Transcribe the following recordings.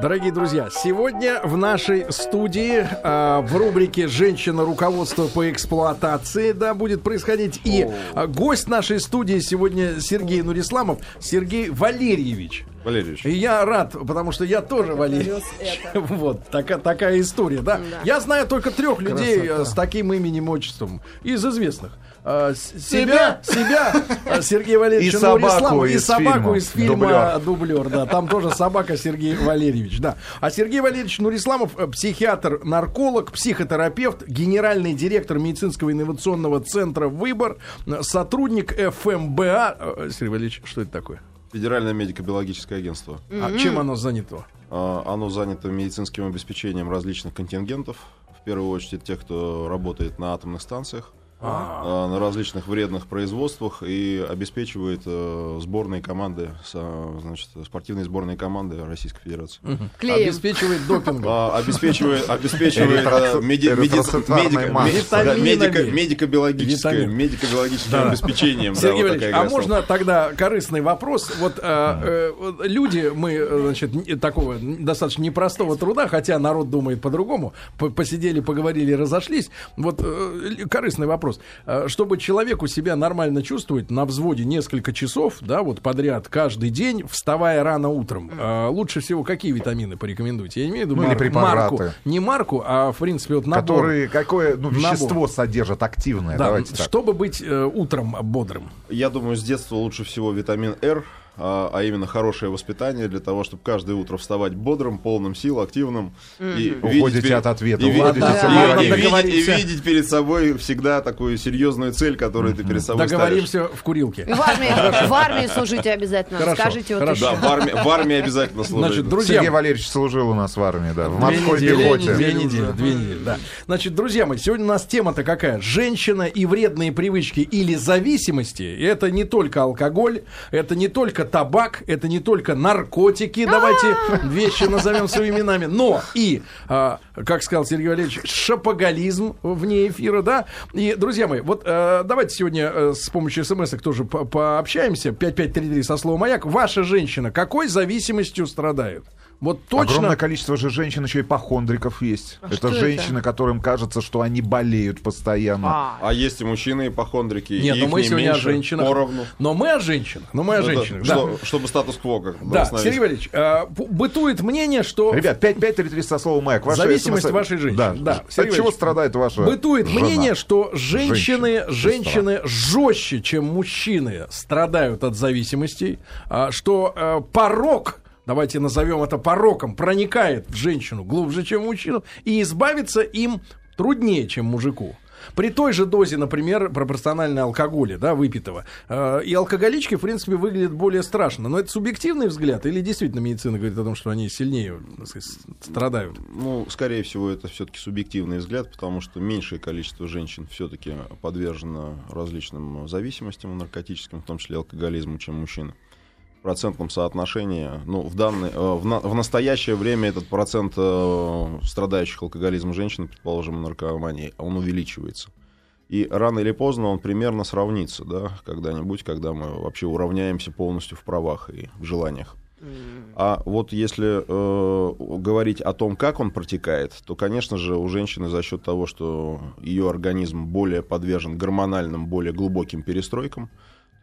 Дорогие друзья, сегодня в нашей студии э, в рубрике «Женщина. Руководство по эксплуатации» да, будет происходить. И э, гость нашей студии сегодня Сергей Нурисламов, Сергей Валерьевич. Валерьевич. И я рад, потому что я тоже Валерий. Вот такая, такая история, да? Да. Я знаю только трех людей э, Красота. с таким именем, отчеством из известных. Э, себя, себя, э, Сергей Валерьевич И собаку и из собаку фильма из фильма «Дублер». Дублер, да, там тоже собака Сергей Валерьевич, да. А Сергей Валерьевич Нурисламов психиатр, нарколог, психотерапевт, генеральный директор медицинского инновационного центра Выбор, сотрудник ФМБА. Сергей Валерьевич, что это такое? Федеральное медико-биологическое агентство. А чем оно занято? А, Оно занято медицинским обеспечением различных контингентов. В первую очередь тех, кто работает на атомных станциях, а, на различных вредных производствах и обеспечивает э, сборные команды, со- значит, спортивные сборные команды Российской Федерации. Клеем. Обеспечивает допингом. А, обеспечивает, обеспечивает э, меди- медико- да, медико-биологическое медико-биологическим Да. обеспечением. да, Сергей вот Валерьевич, такая а можно тогда корыстный вопрос? Вот э, э, вот люди, мы, значит, такого достаточно непростого труда, хотя народ думает по-другому, по- посидели, поговорили, разошлись. Вот э, корыстный вопрос. Э, Чтобы человеку себя нормально чувствовать на взводе несколько часов, да, вот подряд, каждый день, вставая рано утром, э, лучше всего какие витамины порекомендуете? Я имею в виду Ну, мар- марку. Не марку, а, в принципе, вот набор. Которые, какое ну, Набор. вещество содержат активное, Да, давайте так. чтобы быть э, утром бодрым. Я думаю, с детства лучше всего витамин R, а, а именно хорошее воспитание для того, чтобы каждое утро вставать бодрым, полным сил, активным. И Уходите перед- от ответа, и ви- уходите и- и- ответа. и Ладно, видеть- и видеть перед собой всегда такую серьезную цель, которую ты перед собой ставишь. Договоримся в курилке. В армии, в армии служите обязательно. Хорошо, Скажите вот хорошо. Да, еще. в армии, в армии обязательно служить. Значит, друзья, Сергей Валерьевич служил у нас в армии, да, в Две морской недели, пехоте. Две недели, две недели, да. Значит, друзья мои, сегодня у нас тема-то какая? Женщина и вредные привычки или зависимости. И это не только алкоголь, это не только табак, это не только наркотики, давайте вещи назовем своими именами, но и, а, как сказал Сергей Валерьевич, шапоголизм вне эфира, да. И, друзья мои, вот э, давайте сегодня э, с помощью смс тоже по- пообщаемся. 5533 со словом «Маяк». Ваша женщина какой зависимостью страдает? Вот точно... Огромное количество же женщин, еще и похондриков есть. А это это? женщины, которым кажется, что они болеют постоянно. А, А есть и мужчины, и похондрики. Нет, и но их мы не сегодня о женщинах. Поровну. Но мы о женщинах. Но мы о Ну да, женщинах. Да, что- чтобы статус-кво как Да. Сергей Валерьевич, э, бытует мнение, что Ребят, 5533 со словом «Маяк». Ваша Зависимость смс- вашей женщины. Да. Да, От Сергей чего страдает ваша бытует жена? мнение, что женщины, женщины жестче, чем мужчины, страдают от зависимостей, а, что э, порог давайте назовем это пороком, проникает в женщину глубже, чем в мужчину, и избавиться им труднее, чем мужику. При той же дозе, например, пропорционально алкоголя, да, выпитого, э, и алкоголички, в принципе, выглядят более страшно. Но это субъективный взгляд или действительно медицина говорит о том, что они сильнее сказать, страдают? Ну, скорее всего, это все-таки субъективный взгляд, потому что меньшее количество женщин все-таки подвержено различным зависимостям наркотическим, в том числе алкоголизму, чем мужчины. Процентном соотношении, ну, в, данный, э, в, на- в настоящее время этот процент э, страдающих алкоголизмом женщин, предположим, наркомании, он увеличивается. И рано или поздно он примерно сравнится, да, когда-нибудь, когда мы вообще уравняемся полностью в правах и в желаниях. А вот если э, говорить о том, как он протекает, то, конечно же, у женщины за счет того, что ее организм более подвержен гормональным, более глубоким перестройкам,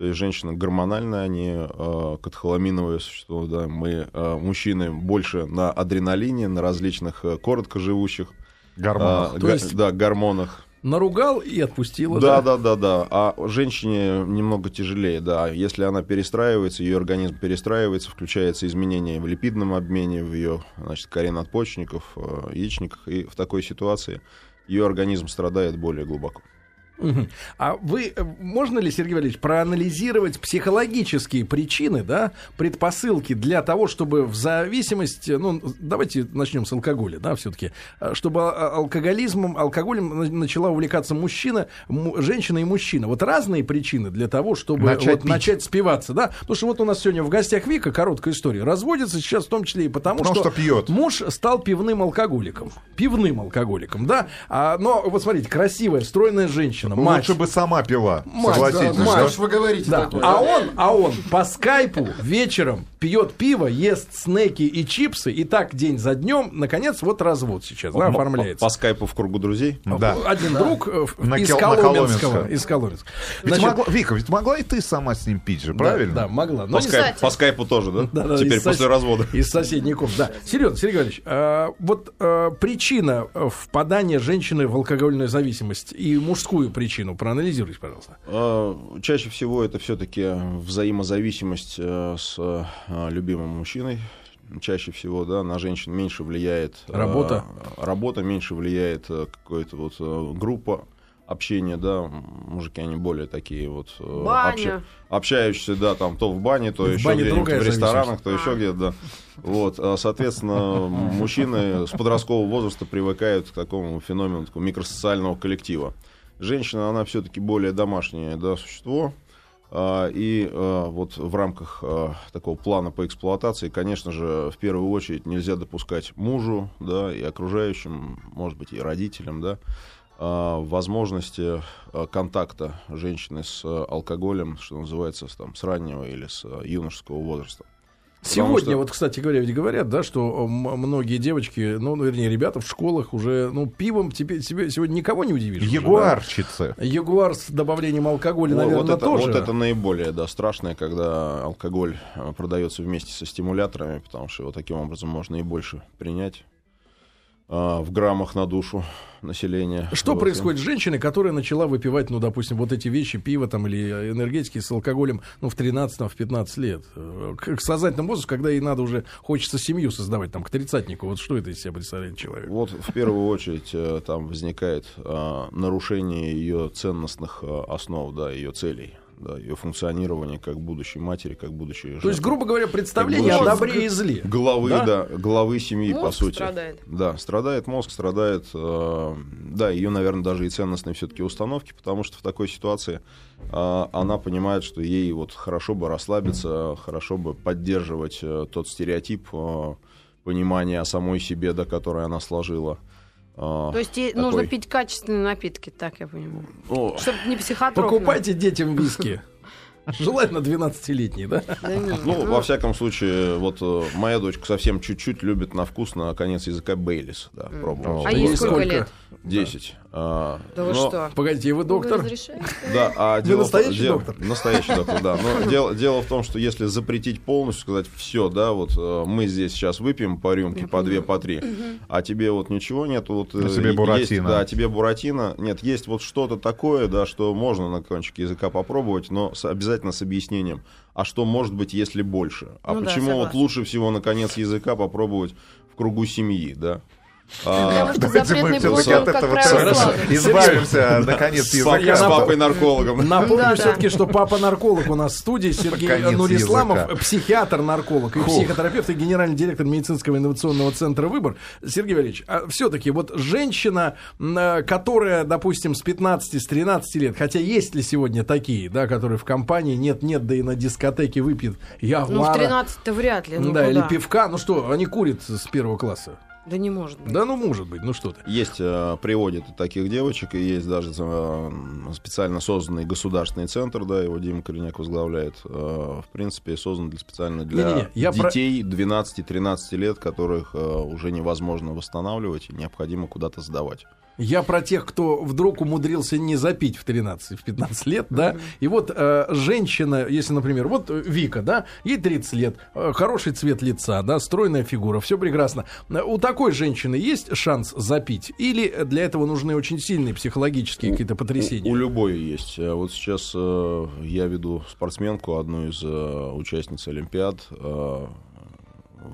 то есть женщина гормональная, они э, катехоламиновое существо, да, мы, э, мужчины, больше на адреналине, на различных э, короткоживущих Гормонах. а, То га- есть- да, гормонах. Наругал и отпустила. Да, да, да, да. А женщине немного тяжелее, да. Если она перестраивается, ее организм перестраивается, включается изменение в липидном обмене, в ее, значит, коре надпочечников, э, яичниках, и в такой ситуации ее организм страдает более глубоко. А вы, э, можно ли, Сергей Валерьевич, проанализировать психологические причины, да, предпосылки для того, чтобы в зависимости, ну, давайте начнем с алкоголя, да, все-таки, чтобы а- алкоголизмом, алкоголем на- начала увлекаться мужчина, му- женщина и мужчина. Вот разные причины для того, чтобы Начать вот пить. начать спиваться, да. Потому что вот у нас сегодня в гостях Вика, короткая история, разводится сейчас в том числе и потому, Потому что пьет. муж стал пивным алкоголиком. Пивным алкоголиком, да. А, но вот смотрите, красивая, стройная женщина. Женщина, мать. Лучше бы сама пила. Мать, Согласитесь, да, да? мать. Что ж вы говорите Да. такое? А он, а он по скайпу вечером пьет пиво, ест снеки и чипсы, и так день за днем, наконец, вот развод сейчас, да, оформляется. По скайпу в кругу друзей. Да. Один друг э, На из Коломенского. Из Коломенского. Ведь Значит, могла- Вика, ведь могла и ты сама с ним пить же, да, правильно? Да, могла. Но По, скайпу, кстати. по скайпу тоже, да? Да, да, Теперь после сос- развода. Из соседней комнаты. Да. Серьезно, Сергей Валерьевич, а, вот а, причина э, впадания женщины в алкогольную зависимость и мужскую причину проанализируйте, пожалуйста. А, Чаще всего это все-таки взаимозависимость э, с э, любимым мужчиной. Чаще всего, да, на женщин меньше влияет э, Работа. работа меньше влияет какая-то вот группа общения, да, мужики они более такие вот Баня. общающиеся, да, там то в бане, то В еще где-нибудь другая в ресторанах, зависимость. то еще где-то, да. Вот, а, соответственно, мужчины с подросткового возраста привыкают к такому феномену такого микросоциального коллектива. Женщина, она все-таки более домашнее да, существо. А, И а, вот в рамках а, такого плана по эксплуатации, конечно же, в первую очередь нельзя допускать мужу, да, и окружающим, может быть, и родителям, да, возможности контакта женщины с алкоголем, что называется, там, с раннего или с юношеского возраста. Сегодня, что- вот, кстати говоря, ведь говорят, да, что м- многие девочки, ну, ну, вернее, ребята в школах уже, ну, пивом теперь себе сегодня никого не удивишь. уже, Ягуарщицы. да? Ягуар с добавлением алкоголя, Вот- наверное, вот, это, тоже. вот это наиболее да, страшное, когда алкоголь э, продается вместе со стимуляторами, потому что его таким образом можно и больше принять в граммах на душу населения. Что Вот. происходит с женщиной, которая начала выпивать, ну, допустим, вот эти вещи, пиво там или энергетики с алкоголем, ну, в 13, там, в 15 лет? Э, К, к сознательному возрасту, когда ей надо уже, хочется семью создавать, там, к тридцатнику. Вот что это из себя представляет человек? Вот в первую очередь э, там возникает а, нарушение ее ценностных а, основ, да, ее целей, да, ее функционирования как будущей матери, как будущей То есть, жены. грубо говоря, представление о добре и зле. Главы, Да? да, главы семьи, по Мозг сути. страдает. Да, страдает мозг, страдает, э, да, ее, наверное, даже и ценностные все-таки установки, потому что в такой ситуации э, она понимает, что ей вот хорошо бы расслабиться, хорошо бы поддерживать э, тот стереотип э, понимания о самой себе, да, который она сложила. Э, То есть такой. нужно пить качественные напитки, так я понимаю. Ну, Чтобы не психотропно. Покупайте детям виски. Желательно 12-летний, да? Да не, Ну, ну, во всяком случае, вот э, моя дочка совсем чуть-чуть любит на вкус, на конец языка Бейлис, да, пробовать. А ей сколько сколько? лет? 10 А, Да вы но- что? Погодите, вы доктор? Вы разрешаете? Да, а Вы дело, настоящий дело- доктор? Настоящий доктор, да. Но дело, дело в том, что если запретить полностью, сказать, все, да, вот э, мы здесь сейчас выпьем по рюмке, по две, по три, а тебе вот ничего нет, вот... А э, тебе есть- буратино. да, тебе буратино. Нет, есть вот что-то такое, да, что можно на кончике языка попробовать, но с- обязательно с объяснением. А что может быть, если больше? А Ну да, почему вот согласна. лучше всего на конец языка попробовать в кругу семьи, да? А, Потому что Давайте мы запретный все-таки плод, от этого избавимся, наконец, языка. с папой-наркологом. Напомню все-таки, что папа-нарколог у нас в студии, Сергей Нурисламов, психиатр-нарколог и психотерапевт и генеральный директор медицинского инновационного центра «Выбор». Сергей Валерьевич, а все-таки вот женщина, э, которая, допустим, с 15, с 13 лет, хотя есть ли сегодня такие, да, которые в компании нет-нет, да и на дискотеке выпьет Ну, в ягуара, 13-то вряд ли. Ну, да, или пивка, ну что, они курят с первого класса. Да не может быть. Да, ну может быть, ну что ты. Есть, э, приводят и таких девочек, и есть даже э, специально созданный государственный центр, да, его Дима Кореняк возглавляет, э, в принципе, создан для, специально для Не-не-не, я про- детей 12-13 лет, которых э, уже невозможно восстанавливать и необходимо куда-то сдавать. Я про тех, кто вдруг умудрился не запить в 13, в 15 лет, да. И вот э, женщина, если, например, вот Вика, да, ей 30 лет, э, хороший цвет лица, да, стройная фигура, все прекрасно. У такой женщины есть шанс запить? Или для этого нужны очень сильные психологические какие-то потрясения? У, у любой есть. Э, Вот сейчас э, я веду спортсменку, одну из э, участниц Олимпиад э,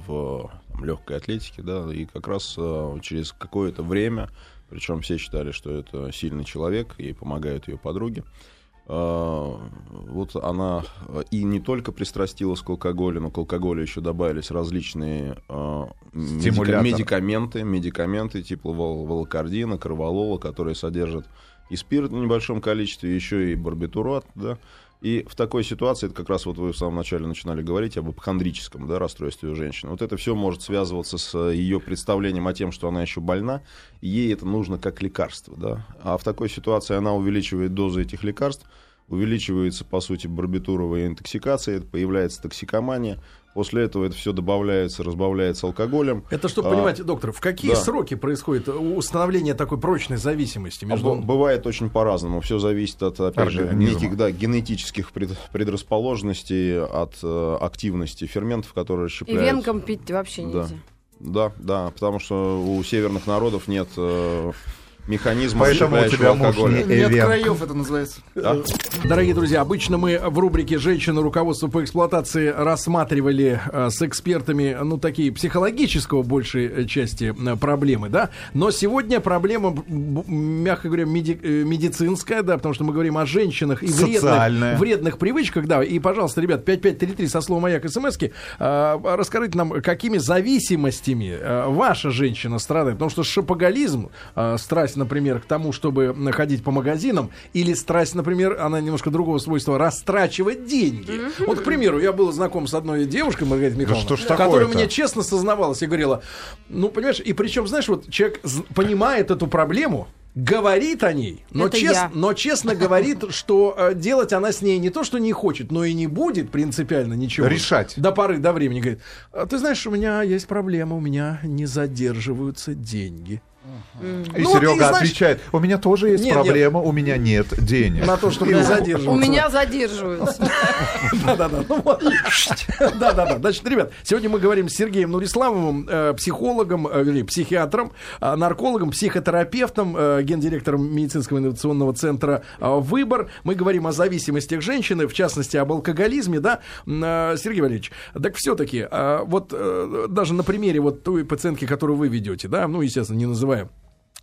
в легкой атлетике, да, и как раз э, через какое-то время, причем все считали, что это сильный человек, ей помогают ее подруги. э, Вот она э, и не только пристрастилась к алкоголю, но к алкоголю еще добавились различные э, медика- медикаменты, медикаменты типа вол- волокордина, карвалола, которые содержат и спирт в небольшом количестве, еще и барбитурат, да, И в такой ситуации, это как раз вот вы в самом начале начинали говорить об апохондрическом да, расстройстве у женщины. Вот это все может связываться с ее представлением о том, что она еще больна, и ей это нужно как лекарство. Да? А в такой ситуации она увеличивает дозу этих лекарств, увеличивается, по сути, барбитуровая интоксикация, появляется токсикомания, После этого это все добавляется, разбавляется алкоголем. Это чтобы А, понимать, доктор, в какие да. сроки происходит установление такой прочной зависимости А между... б- Бывает очень по-разному. Все зависит от, опять же, неких да, генетических пред- предрасположенностей, от э, активности ферментов, которые И расщепляют. венкам пить вообще Да. нельзя. Да, да, потому что у северных народов нет э, механизма Поэтому у тебя муж алкоголя. не Нет краев это называется. Да? Дорогие друзья, обычно мы в рубрике «Женщины. Руководство по эксплуатации» рассматривали э, с экспертами, ну, такие психологического большей э, части э, проблемы, да. Но сегодня проблема, мягко говоря, меди- э, медицинская, да, потому что мы говорим о женщинах и вредных, вредных привычках, да. И, пожалуйста, ребят, 5533 со словом «Маяк» смски, э, расскажите нам, какими зависимостями э, ваша женщина страдает. Потому что шопоголизм, э, страсть, например, к тому, чтобы ходить по магазинам, или страсть, например, она немножко другого свойства, растрачивать деньги. Вот, к примеру, я был знаком с одной девушкой, Маргарита Михайловна, что ж которая мне честно сознавалась и говорила, ну, понимаешь, и причем, знаешь, вот человек понимает эту проблему, говорит о ней, но, Это чес- я. но честно говорит, что э, делать она с ней не то, что не хочет, но и не будет принципиально ничего. Решать. До поры до времени. Говорит, «А ты знаешь, у меня есть проблема, у меня не задерживаются деньги. И Ну, вот, Серега и знаешь- отвечает, у меня тоже есть Нет, нет. проблема, у меня нет денег. На то, чтобы не У задерживаться. меня задерживаются. Да-да-да. Ну вот. Да-да-да. Значит, ребят, сегодня мы говорим с Сергеем Нурисламовым, э, психологом, э, вернее, психиатром, э, наркологом, психотерапевтом, гендиректором медицинского инновационного центра «Выбор». Мы говорим о зависимостях женщины, в частности, об алкоголизме, да. Сергей Валерьевич, так все-таки, вот даже на примере вот той пациентки, которую вы ведете, да, ну, естественно, не называя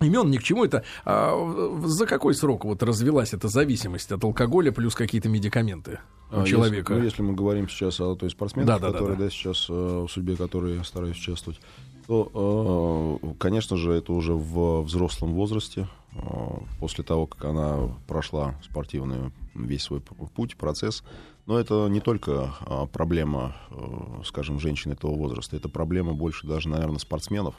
имен ни к чему это. а, за какой срок вот развелась эта зависимость от алкоголя плюс какие-то медикаменты у А, если- человека? ну, Если, мы говорим сейчас о той спортсменке, Да, да, да, которая да. да, сейчас э, в судьбе которой я стараюсь участвовать, то, э, конечно же, это уже в взрослом возрасте, э, после того, как она прошла спортивный весь свой путь, процесс. Но это не только а, проблема, скажем, женщин этого возраста, это проблема больше даже, наверное, спортсменов,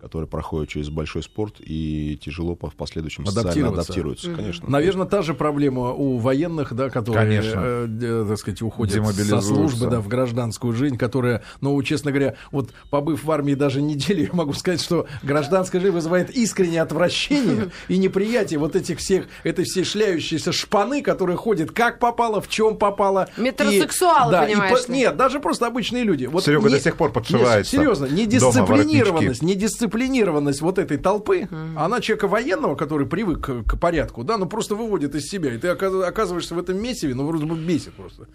которые проходят через большой спорт и тяжело по- в последующем социально адаптируются. Конечно. Наверное, та же проблема у военных, да, которые, э, э, так сказать, уходят со службы, да, в гражданскую жизнь, которая, ну, честно говоря, вот побыв в армии даже неделю, я могу сказать, что гражданская жизнь вызывает искреннее отвращение и неприятие вот этих всех, этой всей шляющейся шпаны, которые ходят как попало, в чем попало. И- Метросексуалы, да, и понимаешь по- ли. Нет, даже просто обычные люди. Вот Серега не- до сих пор подшивается Нет, серьезно, дома недисциплинированность, воротнички. недисциплинированность вот этой толпы, она человека военного, который привык к, к порядку, да, ну просто выводит из себя. И ты оказ- оказываешься в этом месиве, ну вроде бы бесит просто.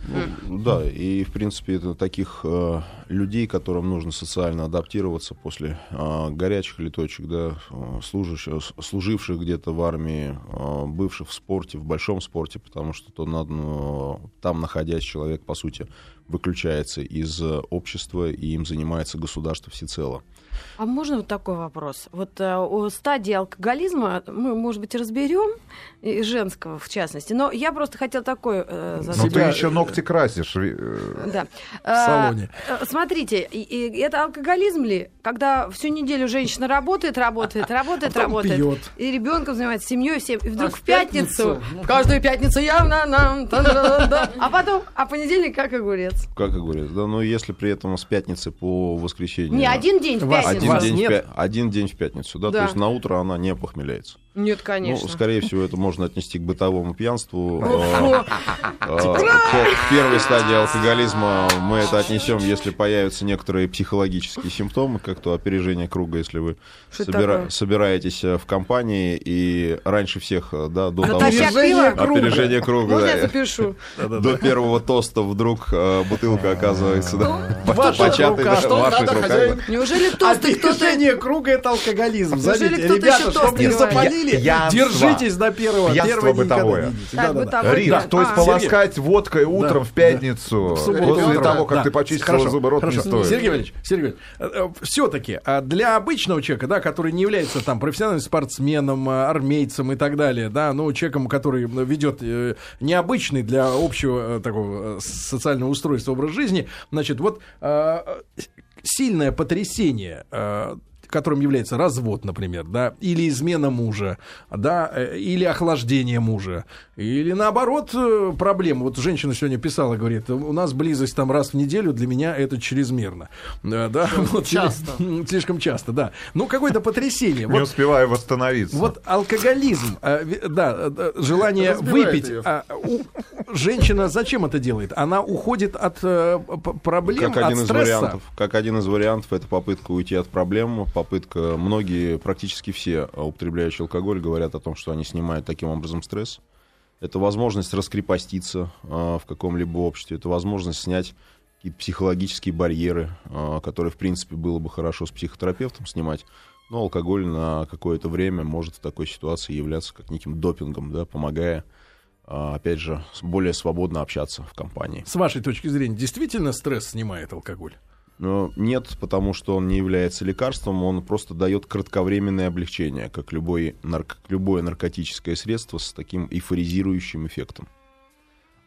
Ну, Да, и в принципе это таких э, людей, которым нужно социально адаптироваться после э, горячих леточек, да, э, служащих, с- служивших где-то в армии, э, бывших в спорте, в большом спорте, потому что то надо, ну, там находясь человек, по сути, выключается из э, общества, и им занимается государство всецело. А можно вот такой вопрос? Вот э, о стадии алкоголизма мы, может быть, разберем, и женского в частности. Но я просто хотела такой э, Но задать. ты Себя- еще ногти красишь. э, Да. В салоне. А, э, Смотрите, и- и это алкоголизм ли, когда всю неделю женщина работает, работает, работает, потом работает, пьет. и ребенком занимается семьей, всем, и вдруг А в в пятницу, пятницу? каждую пятницу явно нам, а потом, а понедельник как огурец. Как говорят, да, но если при этом с пятницы по воскресенье... Не один день в пятницу. Один день, в нет? пя- один день в пятницу, да, Да. то есть на утро она не похмеляется. Нет, конечно. Ну, скорее всего, это можно отнести к бытовому пьянству. Ну, Э, э, К к первой стадии алкоголизма мы это отнесем, если появятся некоторые психологические симптомы, как то опережение круга, если вы собираетесь э, в компании и раньше всех, да, до того? Опережение круга? До первого тоста вдруг бутылка оказывается, да, в ваших руках. хозяин? Неужели тосты кто-то... Круга это алкоголизм. Заметьте, ребята, чтобы не запалили, держитесь до первого. Пьянство бытовое. Рит, то есть А, полоскать водкой утром в пятницу, после того, как ты почистил зубы, рот не стоит. Сергей Валерьевич, Сергей Валерьевич, все-таки для обычного человека, да, который не является там профессиональным спортсменом, а, армейцем и так далее, да, ну, человеком, который ведет э, необычный для общего э, такого э, социального устройства образ жизни, значит, вот э, сильное потрясение. Э, которым является развод, например, да, или измена мужа, да, э, или охлаждение мужа, или наоборот э, проблема. Вот женщина сегодня писала, говорит, у нас близость там раз в неделю, для меня это чрезмерно. Э, Да, вот, часто. Слишком часто, да. Ну, какое-то потрясение. Не Вот успеваю восстановиться. вот алкоголизм, да, желание Разбивает выпить. а, у- женщина зачем это делает? Она уходит от проблем, Как от один из стресса. вариантов. Как один из вариантов это попытка уйти от проблем, попытка. Многие, практически все а, употребляющие алкоголь говорят о том, что они снимают таким образом стресс. Это возможность раскрепоститься а, в каком-либо обществе. Это возможность снять какие-то психологические барьеры, а, которые, в принципе, было бы хорошо с психотерапевтом снимать. Но алкоголь на какое-то время может в такой ситуации являться как неким допингом, да, помогая, опять же, более свободно общаться в компании. С вашей точки зрения, действительно стресс снимает алкоголь? Нет, потому что он не является лекарством, он просто дает кратковременное облегчение, как, любой нарк- любое наркотическое средство с таким эйфоризирующим эффектом.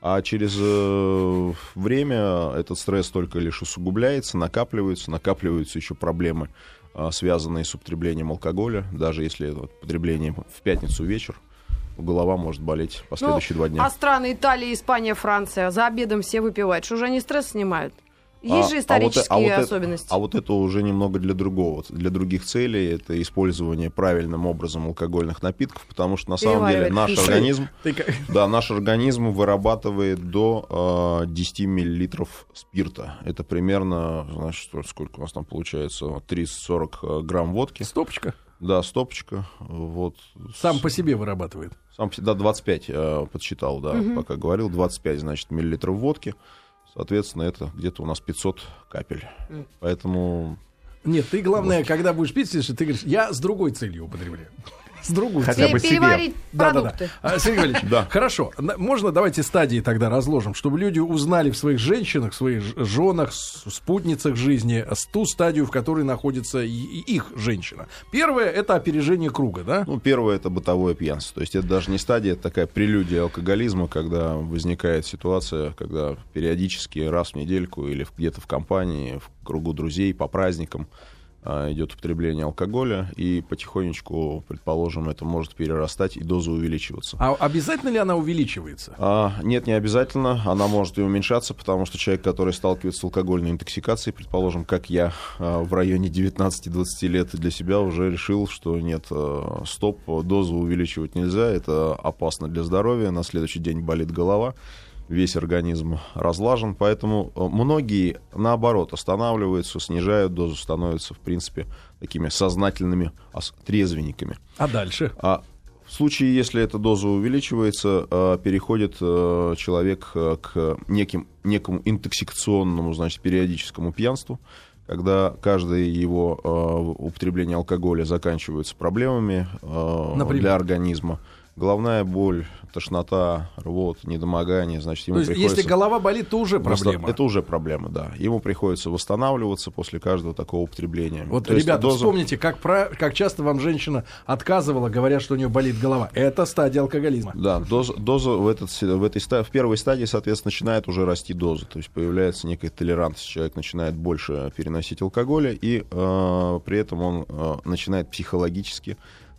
А через э, время этот стресс только лишь усугубляется, накапливаются, накапливаются еще проблемы, а, связанные с употреблением алкоголя. Даже если это вот потребление в пятницу вечер, голова может болеть последующие два дня. А страны Италия, Испания, Франция за обедом все выпивают. Что же они стресс снимают? А- Есть же а вот э- исторические а вот это- особенности. а вот это уже немного для другого, для других целей. Это использование правильным образом алкогольных напитков, потому что на самом деле наш пищу. организм, да, наш организм вырабатывает до э, 10 миллилитров спирта. Это примерно, значит, сколько у нас там получается, 30-40 грамм водки. Стопочка Да, стопочка. Вот. сам по себе вырабатывает. Сам, по себе- да, 25 э, подсчитал, да, пока говорил. 25, значит, миллилитров водки. Соответственно, это где-то у нас 500 капель. Поэтому Нет, ты главное, когда будешь пить, ты говоришь, я с другой целью употребляю. С другой Хотя бы себе. Переварить Да-да-да. продукты. А, Сергей Валерьевич, Да. хорошо. Можно давайте стадии тогда разложим, чтобы люди узнали в своих женщинах, в своих женах, спутницах жизни ту стадию, в которой находится и- их женщина. Первое это опережение круга, да? Ну, первое это бытовое пьянство. То есть это даже не стадия, это такая прелюдия алкоголизма, когда возникает ситуация, когда периодически раз в недельку или где-то в компании, в кругу друзей, по праздникам идет употребление алкоголя, и потихонечку, предположим, это может перерастать и доза увеличиваться. А обязательно ли она увеличивается? А, нет, не обязательно. Она может и уменьшаться, потому что человек, который сталкивается с алкогольной интоксикацией, предположим, как я а, в районе 19-20 лет для себя уже решил, что нет, а, стоп, дозу увеличивать нельзя, это опасно для здоровья, на следующий день болит голова, весь организм разлажен, поэтому а, многие, наоборот, останавливаются, снижают дозу, становятся, в принципе, такими сознательными трезвенниками. А дальше? А в случае, если эта доза увеличивается, э, переходит э, человек э, к неким, некому интоксикационному, значит, периодическому пьянству, когда каждое его э, употребление алкоголя заканчивается проблемами э, Например? для организма. Головная боль, тошнота, рвот, недомогание, значит, ему То есть, приходится... если голова болит, то уже проблема. Это уже проблема, да. Ему приходится восстанавливаться после каждого такого употребления. Вот, То ребята, доза- вспомните, как, про, как часто вам женщина отказывала, говоря, что у нее болит голова. Это стадия алкоголизма. Да, доза, доза в, этот, в, этой, в первой стадии, соответственно, начинает уже расти доза. То есть появляется некая толерантность. Человек начинает больше переносить алкоголя, и э, при этом он э, начинает психологически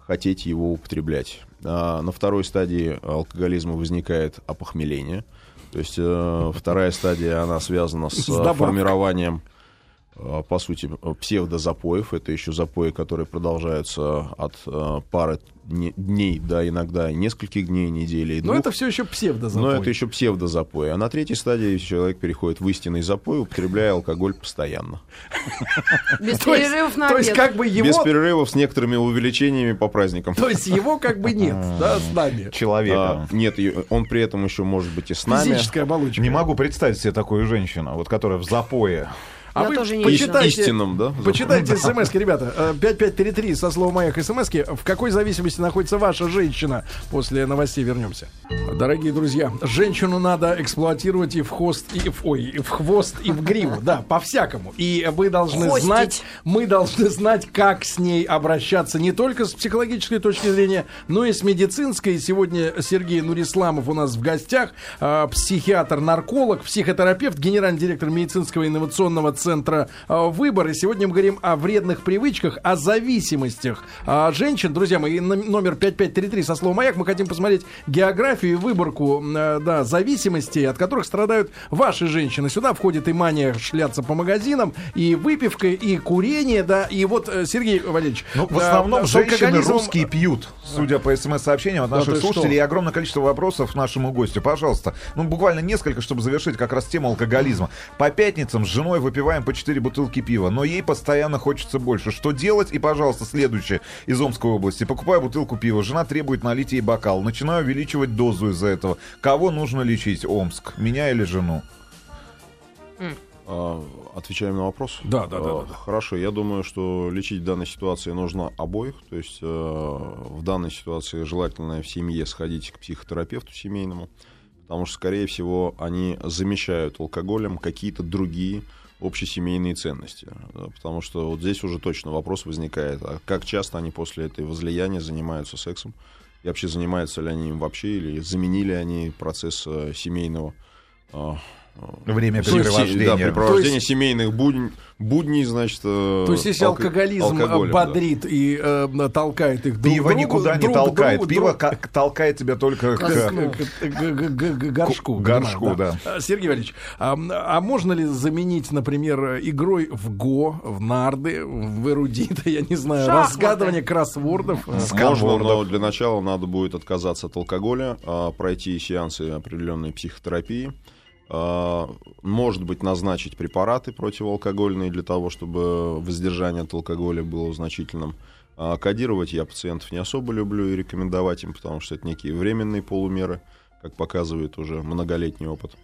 хотеть его употреблять. А на второй стадии алкоголизма возникает опохмеление. То есть э, вторая стадия, она связана с, С э, формированием по сути, э, псевдозапоев. Это еще запои, которые продолжаются от э, пары дне- дней до иногда нескольких дней, недели и Но двух. это все еще псевдозапой. Но это еще псевдозапой. А на третьей стадии человек переходит в истинный запой, употребляя алкоголь постоянно. Без перерывов на то есть как бы его... Без перерывов с некоторыми увеличениями по праздникам. То есть его как бы нет, да, с нами. Человека. А, нет, он при этом еще может быть и с нами. Физическая оболочка. Не могу представить себе такую женщину, вот которая в запое. А Я вы тоже не почитайте, Истинным, да? почитайте смс ребята. Э, 5533 со словом «Маяк» смс В какой зависимости находится ваша женщина? После новостей вернемся. Дорогие друзья, женщину надо эксплуатировать и в хвост, и в, ой, и в хвост, и в гриву. Да, по-всякому. И вы должны Хвостить. знать, мы должны знать, как с ней обращаться не только с психологической точки зрения, но и с медицинской. Сегодня Сергей Нурисламов у нас в гостях, э, психиатр-нарколог, психотерапевт, генеральный директор медицинского инновационного центра э, «Выбор». И сегодня мы говорим о вредных привычках, о зависимостях э, женщин. Друзья мои, ном- номер 5533 со словом «Маяк». Мы хотим посмотреть географию и выборку э, да, зависимостей, от которых страдают ваши женщины. Сюда входит и мания шляться по магазинам, и выпивка, и курение, да. И вот, Сергей Валерьевич... Ну, в да, основном с женщины русские пьют, судя по смс-сообщениям от Да наших ты слушателей. что? И огромное количество вопросов нашему гостю. Пожалуйста, ну буквально несколько, чтобы завершить как раз тему алкоголизма. По пятницам с женой выпиваем по 4 бутылки пива, но ей постоянно хочется больше. Что делать? И, пожалуйста, следующее из Омской области. Покупаю бутылку пива, жена требует налить ей бокал. Начинаю увеличивать дозу из-за этого. Кого нужно лечить? Омск. Меня или жену? А, Отвечаем на вопрос? Да, да, да, А, да, да. Хорошо, я думаю, что лечить в данной ситуации нужно обоих. То есть э, в данной ситуации желательно в семье сходить к психотерапевту семейному, потому что, скорее всего, они замещают алкоголем какие-то другие общесемейные ценности. Потому что вот здесь уже точно вопрос возникает, а как часто они после этой возлияния занимаются сексом? И вообще занимаются ли они им вообще, или заменили они процесс э, семейного а, Времяпрепровождения. Да, препровождение То есть- семейных будней, значит... э, То есть, если алко- алкоголизм алкоголем, да. бодрит и э, толкает их друг Пиво никуда не друг к толкает. другу, Пиво друг- ка- толкает тебя только к, горшку. К горшку, понимаю, А, Сергей Валерьевич, а, а можно ли заменить, например, игрой в ГО, в нарды, в эрудита, я не знаю, Шахматы. разгадывание кроссвордов? Можно, но для начала надо будет отказаться от алкоголя, а, пройти сеансы определенной психотерапии, может быть, назначить препараты противоалкогольные для того, чтобы воздержание от алкоголя было значительным. А, Кодировать я пациентов не особо люблю и рекомендовать им, потому что это некие временные полумеры, как показывает уже многолетний опыт.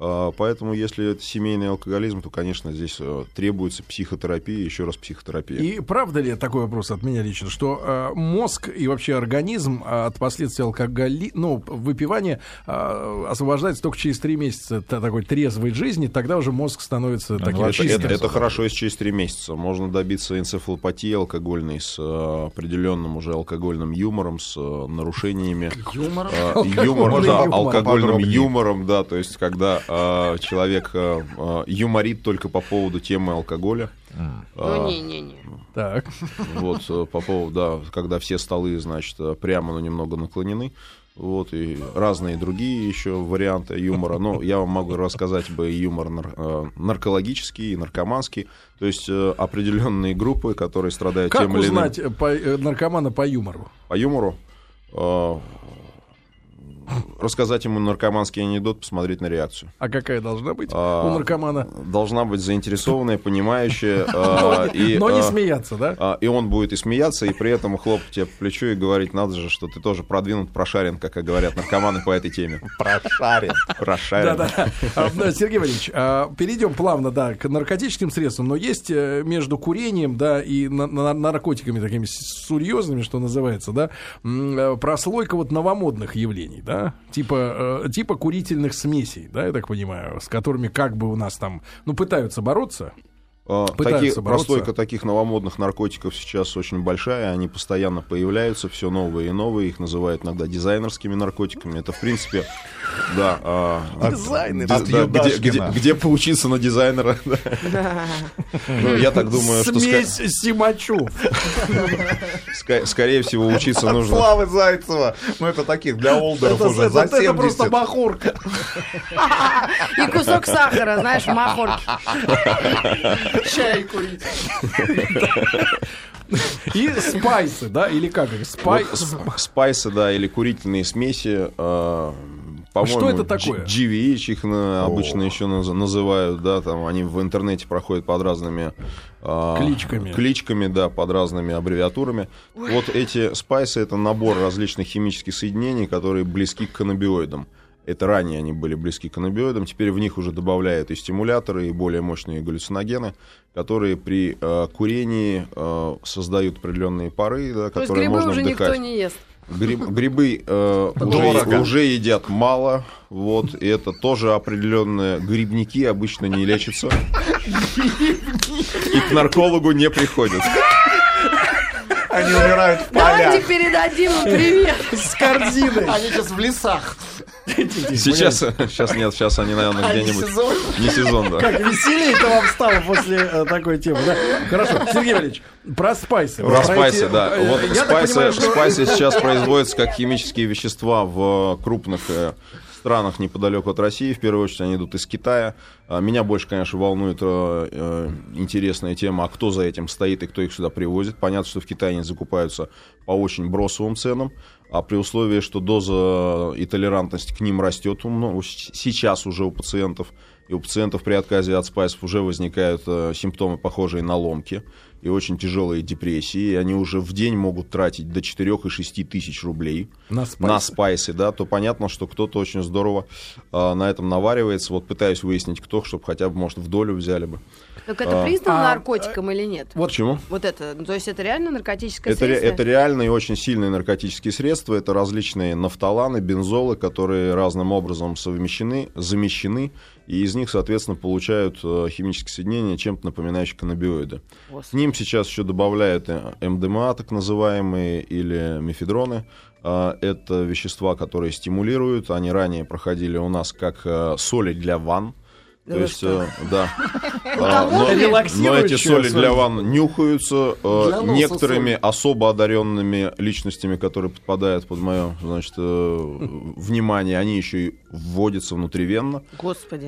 А, Поэтому, если это семейный алкоголизм, то, конечно, здесь э, требуется психотерапия, еще раз психотерапия. И правда ли такой вопрос от меня лично, что э, мозг и вообще организм э, от последствий алкоголи, ну, выпивания освобождается только через три месяца такой трезвой жизни, тогда уже мозг становится таким Это, чистым. это- это хорошо, если через три месяца. Можно добиться энцефалопатии алкогольной с определенным уже алкогольным юмором, с нарушениями. Юмор. э, Алкогольный юмора, да, юмор. алкогольным юмором, да, то есть когда человек э, э, юморит только по поводу темы алкоголя. Ну, Э, не-не-не. Так. вот э, по поводу, да, когда все столы, значит, э, прямо, но немного наклонены. Вот, и разные другие еще варианты юмора. Но я вам могу рассказать бы юмор нар- э, наркологический, и наркоманский. То есть э, определенные группы, которые страдают Как тем или иным узнать э, по- э, наркомана по юмору? по юмору. Рассказать ему наркоманский анекдот, посмотреть на реакцию. А какая должна быть А, у наркомана? Должна быть заинтересованная, понимающая. и, Но не э, смеяться, да? А, и он будет и смеяться, и при этом хлопать тебе по плечу и говорить, надо же, что ты тоже продвинут, прошарен, как говорят наркоманы по этой теме. Прошарен. Прошарен. Да-да. А, да, Сергей Валерьевич, а, перейдем плавно, да, к наркотическим средствам, но есть э, между курением, да, и на- на- наркотиками такими серьезными, что называется, да, э, прослойка вот новомодных явлений, да, типа, э, типа курительных смесей, да, я так понимаю, с которыми как бы у нас там, ну, пытаются бороться. Таких- бороться. прослойка таких новомодных наркотиков сейчас очень большая, они постоянно появляются, все новые и новые, их называют иногда дизайнерскими наркотиками. Это, в принципе, да, а, Дизайнер. ди- От да, где, где- где поучиться на дизайнера. Ну, Я так думаю, что Смесь Симачу. скорее всего учиться нужно. Славы Зайцева. Ну, это таких для олдеров Это, уже это- за это 70. просто махорка. И кусок сахара, знаешь, в махорке. Чай курить. И спайсы, да, или как? Спай... Вот сп- спайсы, да, или курительные смеси. э, по-моему, Что это такое? GVH их на- обычно еще наз- называют, да, там они в интернете проходят под разными э, Кличками. кличками, да, под разными аббревиатурами. Вот эти спайсы это набор различных химических соединений, которые близки к каннабиоидам. Это ранее они были близки к каннабиоидам, теперь в них уже добавляют и стимуляторы, и более мощные галлюциногены, которые при э, курении э, создают определенные пары, да, То есть которые грибы можно уже вдыхать. никто не ест. Гриб- грибы э, уже, уже едят мало, вот, и это тоже определенные грибники обычно не лечатся. И к наркологу не приходят. Они умирают в Давайте передадим им привет. С корзиной. Они сейчас в лесах. Сейчас, сейчас нет, сейчас они, наверное, Они где-нибудь... сезон. Не сезон, да. Как веселее-то вам стало после э, такой темы, да? Хорошо, Сергей Валерьевич, про спайсы. Про спайсы, да. э, Вот спайсы, понимаю, что- спайсы сейчас производятся как химические вещества в крупных э, странах неподалеку от России. В первую очередь они идут из Китая. А Меня больше, конечно, волнует э, интересная тема, а кто за этим стоит и кто их сюда привозит. Понятно, что в Китае они закупаются по очень бросовым ценам, а при условии, что доза и толерантность к ним растет у мно- с- сейчас уже у пациентов, и у пациентов при отказе от спайсов уже возникают э, симптомы, похожие на ломки и очень тяжелые депрессии, и они уже в день могут тратить до 4 и 6 тысяч рублей На спайсы. на спайсы, да, то понятно, что кто-то очень здорово э, на этом наваривается. Вот пытаюсь выяснить, кто, чтобы хотя бы, может, в долю взяли бы. Так это признано А, наркотиком или нет? Вот Почему? Вот это, ну, то есть это реально наркотическое Это, ре- средство? это реальные очень сильные наркотические средства. Это различные нафталаны, бензолы, которые разным образом совмещены, замещены, и из них, соответственно, получают э, химические соединения, чем-то напоминающие каннабиоиды. К Господи. Ним сейчас еще добавляют э, МДМА, так называемые, или мефедроны. А, Это вещества, которые стимулируют. Они ранее проходили у нас как э, соли для ванн. То есть, э, да. А, Но, но эти соли для ванн нюхаются э, некоторыми соль. особо одаренными личностями, которые подпадают под мое значит, э, внимание. Они еще и вводятся внутривенно. Господи.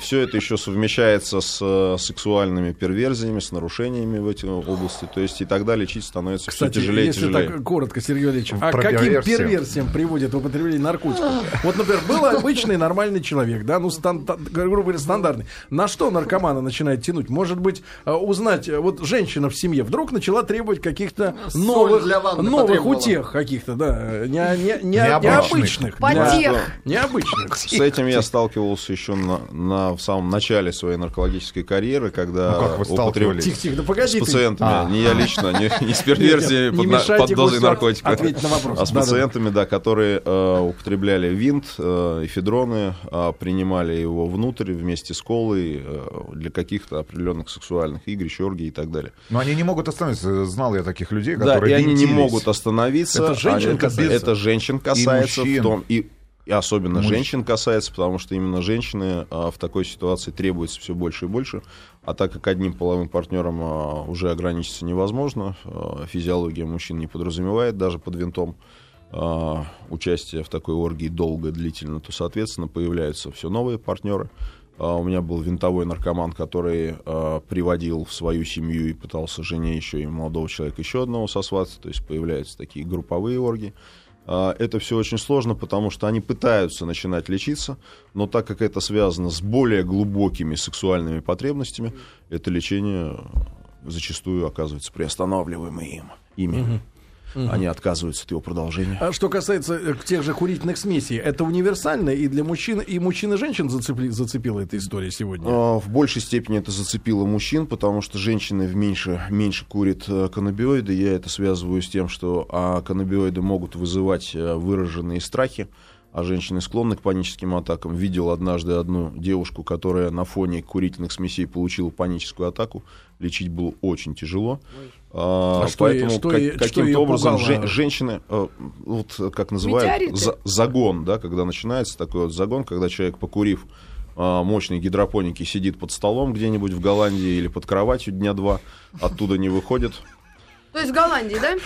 все это еще совмещается с э, сексуальными перверзиями, с нарушениями в этой области. То есть и тогда лечить становится Кстати, все тяжелее и если тяжелее. так коротко, Сергей Валерьевич, а Про каким перверсию. перверсиям приводит употребление наркотиков? Вот, например, был обычный нормальный человек, да, ну, стан- грубо говоря, стандартный. На что наркомана начинает тянуть? Может быть, э, узнать, э, вот женщина в семье вдруг начала требовать каких-то новых, новых утех каких-то, да, не, не, не- Необычных. необычных. Потех. Да, С этим я сталкивался еще на, на- в самом начале своей наркологической карьеры, когда Ну, как вы употреб- сталкивались? Тихо, тихо, да С погоди ты. пациентами, А. не я лично, не, не с перверсией под, не под дозой наркотика, на вопрос. а с пациентами, да, которые э, употребляли винт, э, эфедроны, э, принимали его внутрь вместе с колой э, для каких-то определенных сексуальных игрищ, оргий и так далее. Но они не могут остановиться. Знал я таких людей, Да, которые и они не могут остановиться. Это женщин Они- касается? Это женщин касается мужчин. в том и и особенно Мужч- женщин касается, потому что именно женщины а, в такой ситуации требуется все больше и больше. А так как одним половым партнером а, уже ограничиться невозможно, а, физиология мужчин не подразумевает даже под винтом а, участие в такой оргии долго, длительно, то, соответственно, появляются все новые партнеры. А, У меня был винтовой наркоман, который а, приводил в свою семью и пытался жене еще и молодого человека еще одного сосвататься. То есть появляются такие групповые оргии. А, Это все очень сложно, потому что они пытаются начинать лечиться, но так как это связано с более глубокими сексуальными потребностями, это лечение зачастую оказывается приостанавливаемым им, ими. Они отказываются от его продолжения. А что касается э, тех же курительных смесей, это универсально и для мужчин, и мужчин и женщин зацепли, зацепила эта история сегодня? А, В большей степени это зацепило мужчин, потому что женщины в меньше, меньше курят э, каннабиоиды. Я это связываю с тем, что а, каннабиоиды могут вызывать э, выраженные страхи, а женщины склонны к паническим атакам. Видел однажды одну девушку, которая на фоне курительных смесей получила паническую атаку. Lечить было очень тяжело. А, А что поэтому что как- каким-то образом пугало? жен- женщины, э, вот как называют, за- загон, да, когда начинается такой вот загон, когда человек, покурив а, мощной гидропоники, сидит под столом где-нибудь в Голландии или под кроватью дня два, оттуда не выходит. То есть в Голландии, да?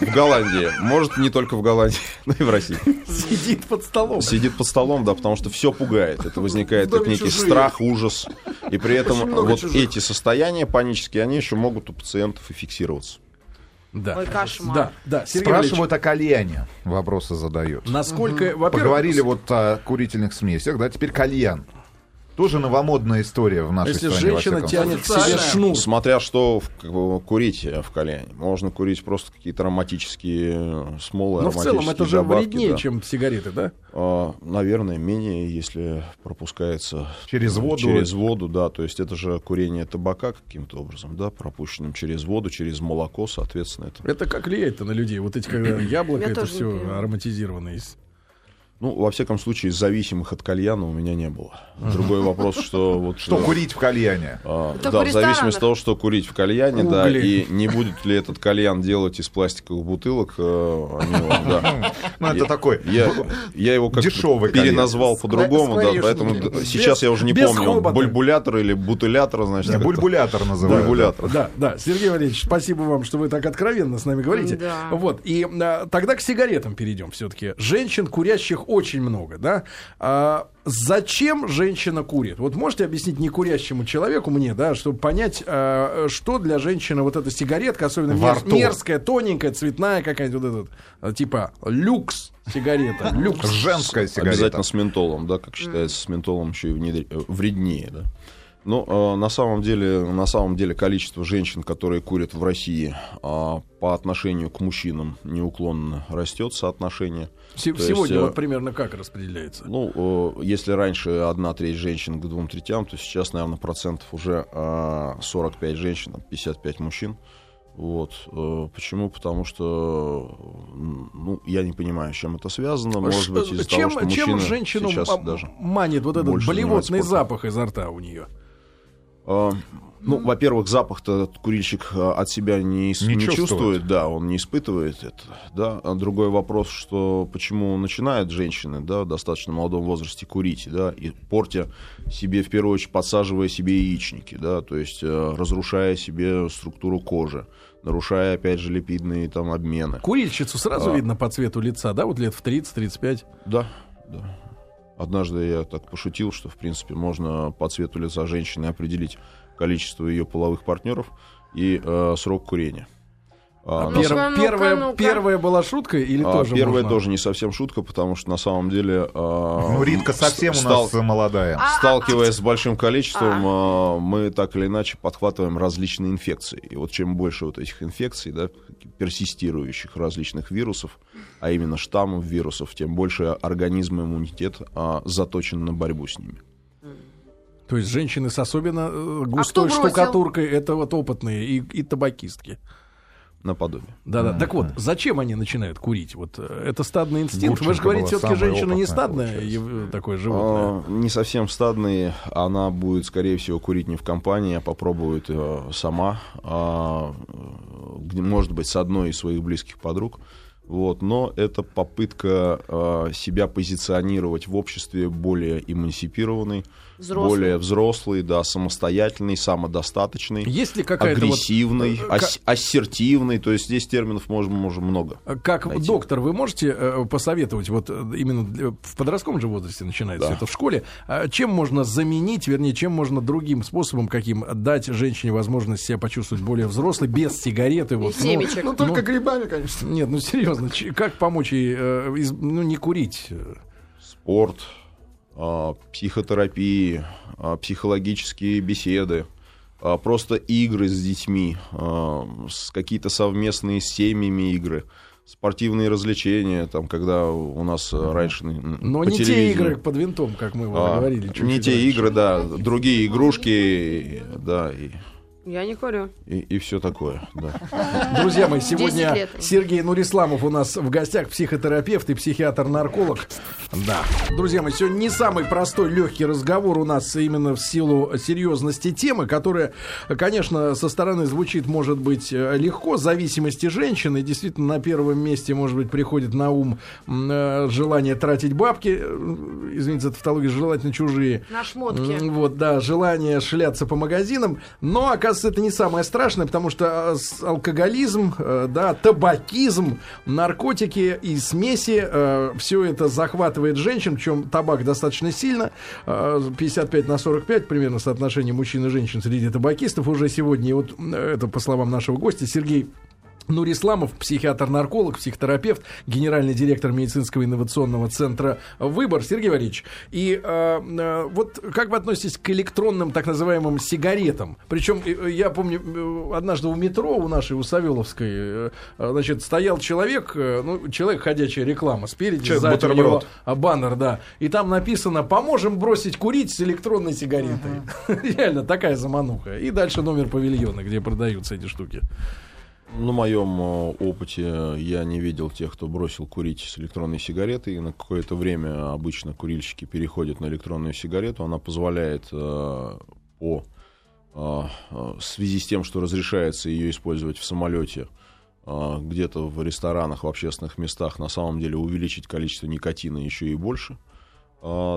В Голландии, может, не только в Голландии, но и в России. Сидит под столом. Сидит под столом, да, потому что все пугает. Это возникает как некий чужие. страх, ужас. И при этом вот чужих. эти состояния панические, они еще могут у пациентов и фиксироваться. Да. Ой, кошмар. Да, да. Сергей Валерьевич, Спрашивают о кальяне. Вопросы задают. насколько, во-первых, Поговорили вот о курительных смесях, да, теперь кальян. Тоже новомодная история в нашей Если стране. во женщина тянет к себе шнур. Смотря что в- как бы, курить э, в кальяне. Можно курить просто какие-то ароматические э, смолы, Но в целом это же добавки, вреднее, да. чем сигареты, да? А, наверное, менее, если пропускается Через воду. Через воду, да. То есть это же курение табака каким-то образом, да, пропущенным через воду, через молоко, соответственно, это. Это как влияет-то на людей? Вот эти, когда яблоко, Я это все ароматизированное. из- Ну, во всяком случае, зависимых от кальяна у меня не было. Другой вопрос, что вот... Что э, курить в кальяне? а, да, в зависимости от того, что курить в кальяне, да, и не будет ли этот кальян делать из пластиковых бутылок, э, они, да. Ну, это Я- такой Я, я его как Дешевый кальян. переназвал по-другому, да, поэтому Без- сейчас я уже не помню, он бульбулятор или бутылятор, значит. Бульбулятор называют. Бульбулятор. Да, да. Сергей Валерьевич, спасибо вам, что вы так откровенно с нами говорите. Да. Вот. И а, тогда к сигаретам перейдем все-таки. Женщин, курящих, очень много, да? А, зачем женщина курит? Вот можете объяснить некурящему человеку мне, да, чтобы понять, а, что для женщины вот эта сигаретка, особенно мер- мерзкая, тоненькая, цветная какая-то вот эта, а, типа люкс сигарета, люкс. Женская сигарета. Обязательно с ментолом, да, как считается, с ментолом еще и внедр- вреднее, да. Но э, на самом деле, на самом деле количество женщин, которые курят в России, а, по отношению к мужчинам неуклонно растет соотношение. Се- То есть, Сегодня э, вот примерно как распределяется? Ну, э, если раньше одна треть женщин к двум третям, то сейчас, наверное, процентов уже э, 45 женщин, там, 55 мужчин. Вот. Почему? Потому что, ну, я не понимаю, с чем это связано. Может быть, из-за чем, того, что чем женщину сейчас даже... манит вот этот болевотный запах изо рта у нее? А, Ну, во-первых, запах-то курильщик а, от себя не, Не не чувствует. чувствует, да, он не испытывает это, да. А другой вопрос, что почему начинают женщины, да, в достаточно молодом возрасте курить, да, и портя себе, в первую очередь, подсаживая себе яичники, да, то есть э, разрушая себе структуру кожи, нарушая, опять же, липидные там обмены. Курильщицу сразу А. видно по цвету лица, да, вот лет в 30-35. Да, да. Однажды я так пошутил, что, в принципе, можно по цвету лица женщины определить количество ее половых партнеров и э, срок курения. А, сам- ну-ка, первая, ну-ка. первая была шутка или а, тоже первая можно? тоже не совсем шутка, потому что на самом деле... а, Ну, Ритка совсем у стал- нас молодая. А, Сталкиваясь с большим количеством, а, мы так или иначе подхватываем различные инфекции. И вот чем больше вот этих инфекций, да, персистирующих различных вирусов, а именно штаммов вирусов, тем больше организм и иммунитет а, заточен на борьбу с ними. То есть женщины с особенно э, густой А штукатуркой это вот опытные и, и табакистки. Наподобие. Да-да. Так вот, зачем они начинают курить? Вот э, это стадный инстинкт. Вы же Гурченко говорите, все-таки женщина не стадное получается. такое животное. А, не совсем стадный, она будет, скорее всего, курить не в компании, а попробует э, сама, а, э, где, может быть, с одной из своих близких подруг. Вот, но это попытка э, себя позиционировать в обществе более эмансипированной, Взрослый. более взрослый, да, самостоятельный, самодостаточный, Есть ли какая-то вот, агрессивный, э, ас- ассертивный. То есть здесь терминов можно, можно много. э, как найти. доктор, вы можете э, посоветовать, вот э, именно для- в подростковом же возрасте начинается Да. это в школе, а чем можно заменить, вернее, чем можно другим способом, каким дать женщине возможность себя почувствовать более взрослой, без сигареты? Вот, Без семечек. Ну, только грибами, конечно. Нет, ну серьезно, ч- как помочь ей э, из- ну, не курить? спорт, а, психотерапии, а, психологические беседы, а, просто игры с детьми, с какие-то совместные с семьями игры, спортивные развлечения, там, когда у нас раньше Но по не те игры под винтом, как мы а, говорили. не те раньше. игры, да, другие игрушки, да, и, Я не курю. и, все такое, да. Друзья мои, 10 сегодня. Сергей Нурисламов у нас в гостях, психотерапевт и психиатр-нарколог. Да. Друзья мои, сегодня не самый простой, легкий разговор у нас именно в силу серьезности темы, которая, конечно, со стороны звучит, может быть, э, легко, зависимости женщины. Действительно, на первом месте, может быть, приходит на ум э, желание тратить бабки, э, извините за тавтологию, желательно чужие. На шмотки. Вот, да, желание шляться по магазинам. Но, оказывается, это не самое страшное, потому что э, алкоголизм, э, да, табакизм, наркотики и смеси, все это захватывает женщин, причем табак достаточно сильно, э, 55 на 45 примерно соотношение мужчин и женщин среди табакистов уже сегодня. И вот э, это по словам нашего гостя Сергей Нурисламов, психиатр-нарколог, психотерапевт, генеральный директор медицинского инновационного центра «Выбор». Сергей Валерьевич, и э, э, вот как вы относитесь к электронным так называемым сигаретам? Причем э, я помню, э, однажды у метро, у нашей, у Савеловской, э, э, значит, стоял человек, э, ну, человек, ходячая реклама, спереди, Человек сзади у него бутерброд. баннер, да, и там написано «Поможем бросить курить с электронной сигаретой». Реально, такая замануха. И дальше номер павильона, где продаются эти штуки. На моем э, опыте я не видел тех, кто бросил курить с электронной сигаретой. И на какое-то время обычно курильщики переходят на электронную сигарету. Она позволяет э, по э, э, в связи с тем, что разрешается ее использовать в самолете, э, где-то в ресторанах, в общественных местах, на самом деле увеличить количество никотина еще и больше. А,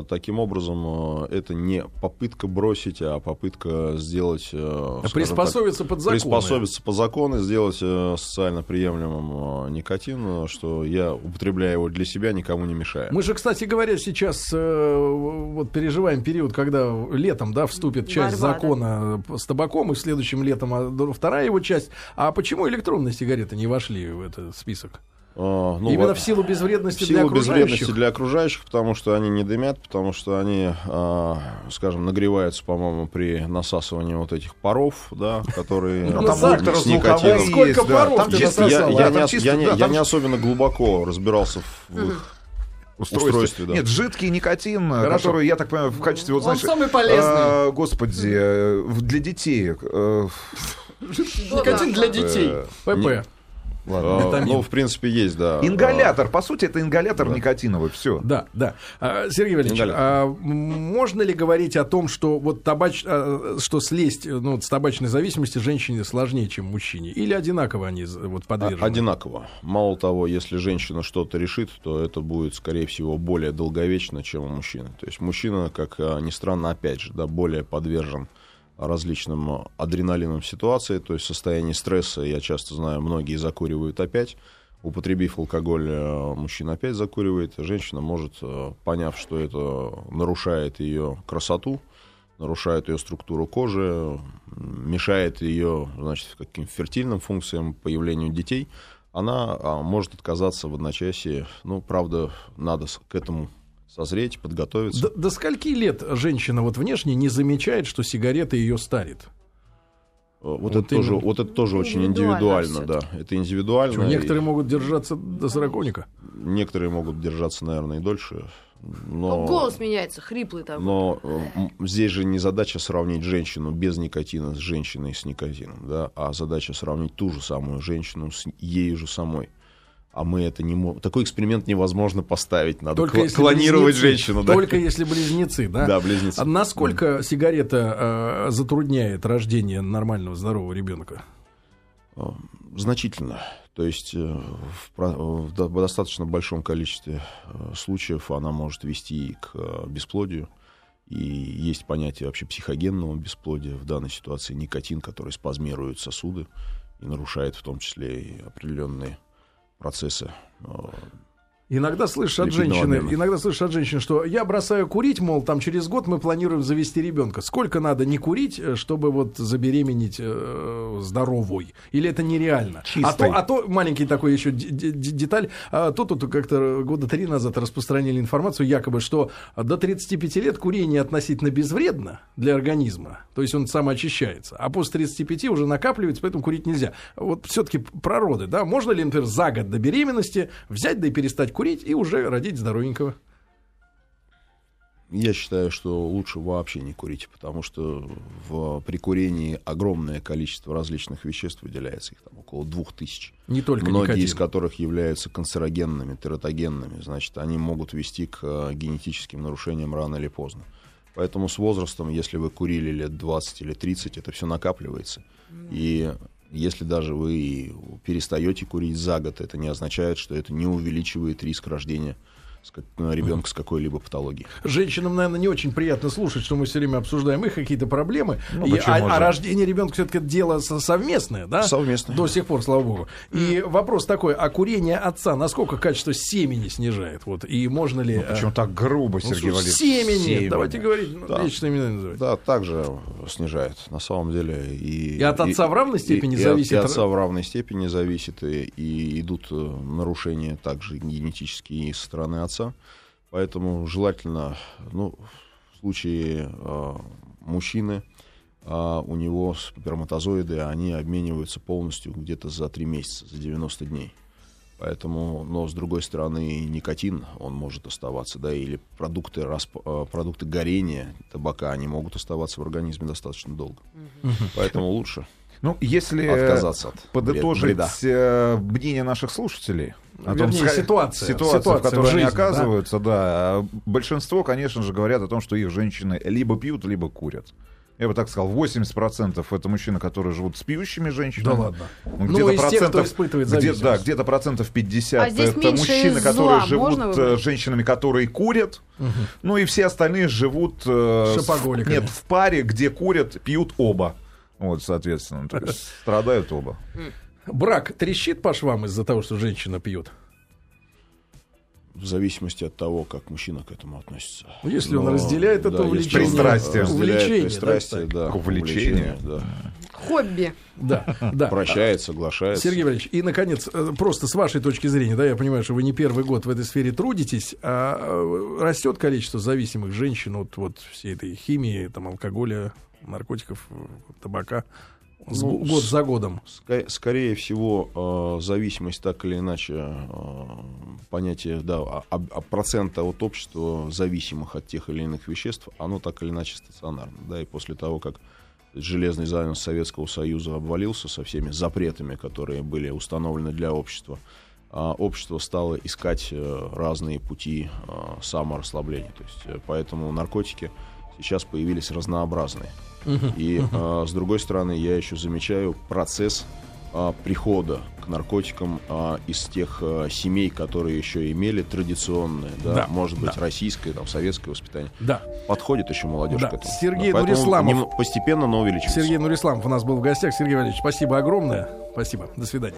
Таким образом, э, это не попытка бросить, а попытка сделать... э, скажем так, Приспособиться под законы. приспособиться по закону, сделать э, социально приемлемым никотин, что я, употребляя его для себя, никому не мешаю. Мы же, кстати говоря, сейчас вот переживаем период, когда летом, да, вступит часть Борьба, закона с табаком, и следующим летом а, вторая его часть. А почему электронные сигареты не вошли в этот список? Э, ну, Именно в силу безвредности в для силу окружающих. безвредности для окружающих, потому что они не дымят, потому что они, э, скажем, нагреваются, по-моему, при насасывании вот этих паров, да, которые Ну, работают Сактор с никотином. Сколько паров Там? Я, там не, там особенно глубоко разбирался в их устройстве. устройстве, да. Нет, жидкий никотин, Хорошо. который, я так понимаю, в качестве, вот, Он знаешь... самый полезный. э, господи, э, для детей. э, Никотин для детей. э, ПП. Ладно, Витамин. ну, в принципе, есть, да. Ингалятор, по сути, это ингалятор никотиновый, все. Да, да. А, Сергей Валерьевич, Ингалятор. а можно ли говорить о том, что вот табач, а, что слезть ну, с табачной зависимости женщине сложнее, чем мужчине? Или одинаково они вот А- подвержены? Одинаково. Мало того, если женщина что-то решит, то это будет, скорее всего, более долговечно, чем у мужчины. То есть мужчина, как а, ни странно, опять же, да, более подвержен различным адреналином ситуации, то есть в состоянии стресса, я часто знаю, многие закуривают опять. Употребив алкоголь, э, мужчина опять закуривает. Женщина может, э, поняв, что это нарушает ее красоту, нарушает ее структуру кожи, мешает ее, значит, каким фертильным функциям, появлению детей, она а, может отказаться в одночасье. Ну, правда, надо к этому созреть, подготовиться. До, до скольки лет женщина вот внешне не замечает, что сигарета ее старит? Э, Вот, Вот это тоже, вот это тоже очень Индивидуально индивидуально, да. Это индивидуально. Что, и некоторые могут держаться до сороконика. некоторые могут держаться, наверное, и дольше. Но, Голос меняется, хриплый такой. но э, здесь же не задача сравнить женщину без никотина с женщиной с никотином, да, а задача сравнить ту же самую женщину с ею же самой. А мы это не можем. Такой эксперимент невозможно поставить. Надо Только если клонировать близнецы. женщину, да. Только если близнецы, да? Да, близнецы. А насколько сигарета э, затрудняет рождение нормального здорового ребенка? Э, Значительно. То есть э, в, про- в до- в достаточно большом количестве э, случаев она может вести к э, бесплодию. И есть понятие вообще психогенного бесплодия. В данной ситуации никотин, который спазмирует сосуды и нарушает в том числе и определенные процессы. Иногда слышишь от женщины, обмена. иногда слышишь от женщин, что я бросаю курить, мол, там через год мы планируем завести ребенка. Сколько надо не курить, э, чтобы вот забеременеть э, здоровой? Или это нереально? А то, а то маленький такой еще деталь. А то тут как-то года три назад распространили информацию, якобы, что до 35 лет курение относительно безвредно для организма. То есть он самоочищается. А после 35 уже накапливается, поэтому курить нельзя. Вот все-таки про роды, да? Можно ли, например, за год до беременности взять да и перестать курить и уже родить здоровенького? Я считаю, что лучше вообще не курить, потому что в, при курении огромное количество различных веществ выделяется, их там около двух тысяч. Не только Многие никотин. из которых являются канцерогенными, тератогенными, значит, они могут вести к э, генетическим нарушениям рано или поздно. Поэтому с возрастом, если вы курили лет 20 или 30, это все накапливается. И если даже вы перестаете курить за год, это не означает, что это не увеличивает риск рождения ребенка с какой-либо патологией. Женщинам, наверное, не очень приятно слушать, что мы все время обсуждаем их какие-то проблемы. Ну, И- а, же? а рождение ребенка все-таки дело со- совместное, да? Совместное. До сих пор, слава богу. И вопрос такой: а курение отца насколько качество семени снижает? Вот и можно ли? э, Почему так грубо, ну, Сергей Валерьевич? семени. Семени. Давайте говорить ну, Да. личные имена называть. Да, также снижает. На самом деле и И от отца в равной степени и, зависит И от, отца в равной степени зависит и, и идут э, нарушения также генетические и со стороны отца. Поэтому желательно, ну, в случае э, мужчины, а у него сперматозоиды, они обмениваются полностью где-то за 3 месяца, за 90 дней. Поэтому, но с другой стороны, никотин, он может оставаться, да, или продукты, расп- э, продукты горения табака, они могут оставаться в организме достаточно долго. Поэтому лучше Ну, если отказаться от подытожить вреда. э, мнение наших слушателей. О Вернее, ска- ситуация. ситуация, Ситуация в которой в они жизни, да. оказываются, да. Большинство, конечно же, говорят о том, что их женщины либо пьют, либо курят. Я бы так сказал, 80% это мужчины, которые живут с пьющими женщинами. Да ладно. Ну, Ну, где-то из тех, кто процентов, испытывает где, да, где-то процентов 50 А это мужчины, зла которые можно живут выбрать? э, с женщинами, которые курят. Ну и все остальные живут э, с- нет, в паре, где курят, пьют оба. Вот, соответственно. То есть страдают оба. Брак трещит по швам из-за того, что женщина пьет. в зависимости от того, как мужчина к этому относится. Ну, если он Но, разделяет это да, увлечение. он Пристрастие. Увлечение, пристрастие, да, да, Увлечение. увлечение, да. Хобби. Да, да. Прощает, соглашается. Сергей Валерьевич, и, наконец, э, просто с вашей точки зрения, да, я понимаю, что вы не первый год в этой сфере трудитесь, а э, растет количество зависимых женщин от вот всей этой химии, там, алкоголя, наркотиков, э, табака с Ну, го- год за годом. Ска- Скорее всего, э, зависимость так или иначе, э, понятие да, а- а- а процента от общества, зависимых от тех или иных веществ, оно так или иначе стационарно. Да, и после того, как железный занавес Советского Союза обвалился со всеми запретами, которые были установлены для общества, а, общество стало искать э, разные пути э, саморасслабления. То есть, поэтому наркотики сейчас появились разнообразные. И э, с другой стороны, я еще замечаю процесс э, прихода к наркотикам э, из тех э, семей, которые еще имели традиционное, да, Да, может быть, да. российское, там, советское воспитание. Да. Подходит еще молодежь Да. к этому. Сергей Да, Нурисламов. нем- постепенно, но увеличивается. Сергей Нурисламов у нас был в гостях. Сергей Валерьевич, спасибо огромное. Спасибо. До свидания.